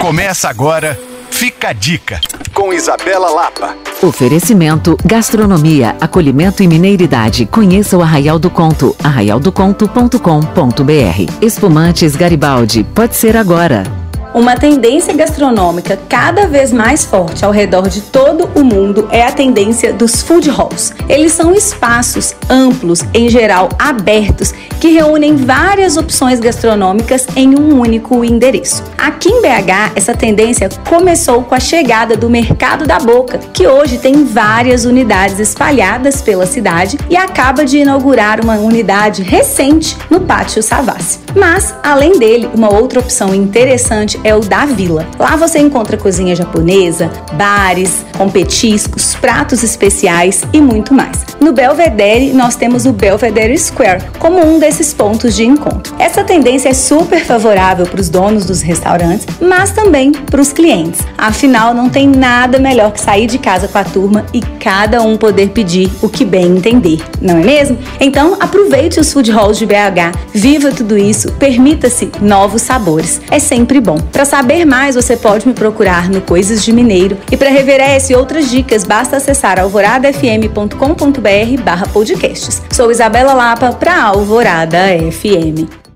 Começa agora, fica a dica, com Isabela Lapa. Oferecimento, gastronomia, acolhimento e mineiridade. Conheça o Arraial do Conto, arraialdoconto.com.br. Espumantes Garibaldi, pode ser agora. Uma tendência gastronômica cada vez mais forte ao redor de todo o mundo é a tendência dos food halls. Eles são espaços amplos, em geral abertos, que reúnem várias opções gastronômicas em um único endereço. Aqui em BH, essa tendência começou com a chegada do Mercado da Boca, que hoje tem várias unidades espalhadas pela cidade e acaba de inaugurar uma unidade recente no Pátio Savassi. Mas, além dele, uma outra opção interessante é o da Vila. Lá você encontra cozinha japonesa, bares, com petiscos, pratos especiais e muito mais. No Belvedere, nós temos o Belvedere Square como um desses pontos de encontro. Essa tendência é super favorável para os donos dos restaurantes, mas também para os clientes. Afinal, não tem nada melhor que sair de casa com a turma e cada um poder pedir o que bem entender, não é mesmo? Então, aproveite os food halls de BH, viva tudo isso, permita-se novos sabores. É sempre bom. Para saber mais, você pode me procurar no Coisas de Mineiro. E para rever essa e outras dicas, basta acessar alvoradafm.com.br barra podcasts. Sou Isabela Lapa para Alvorada FM.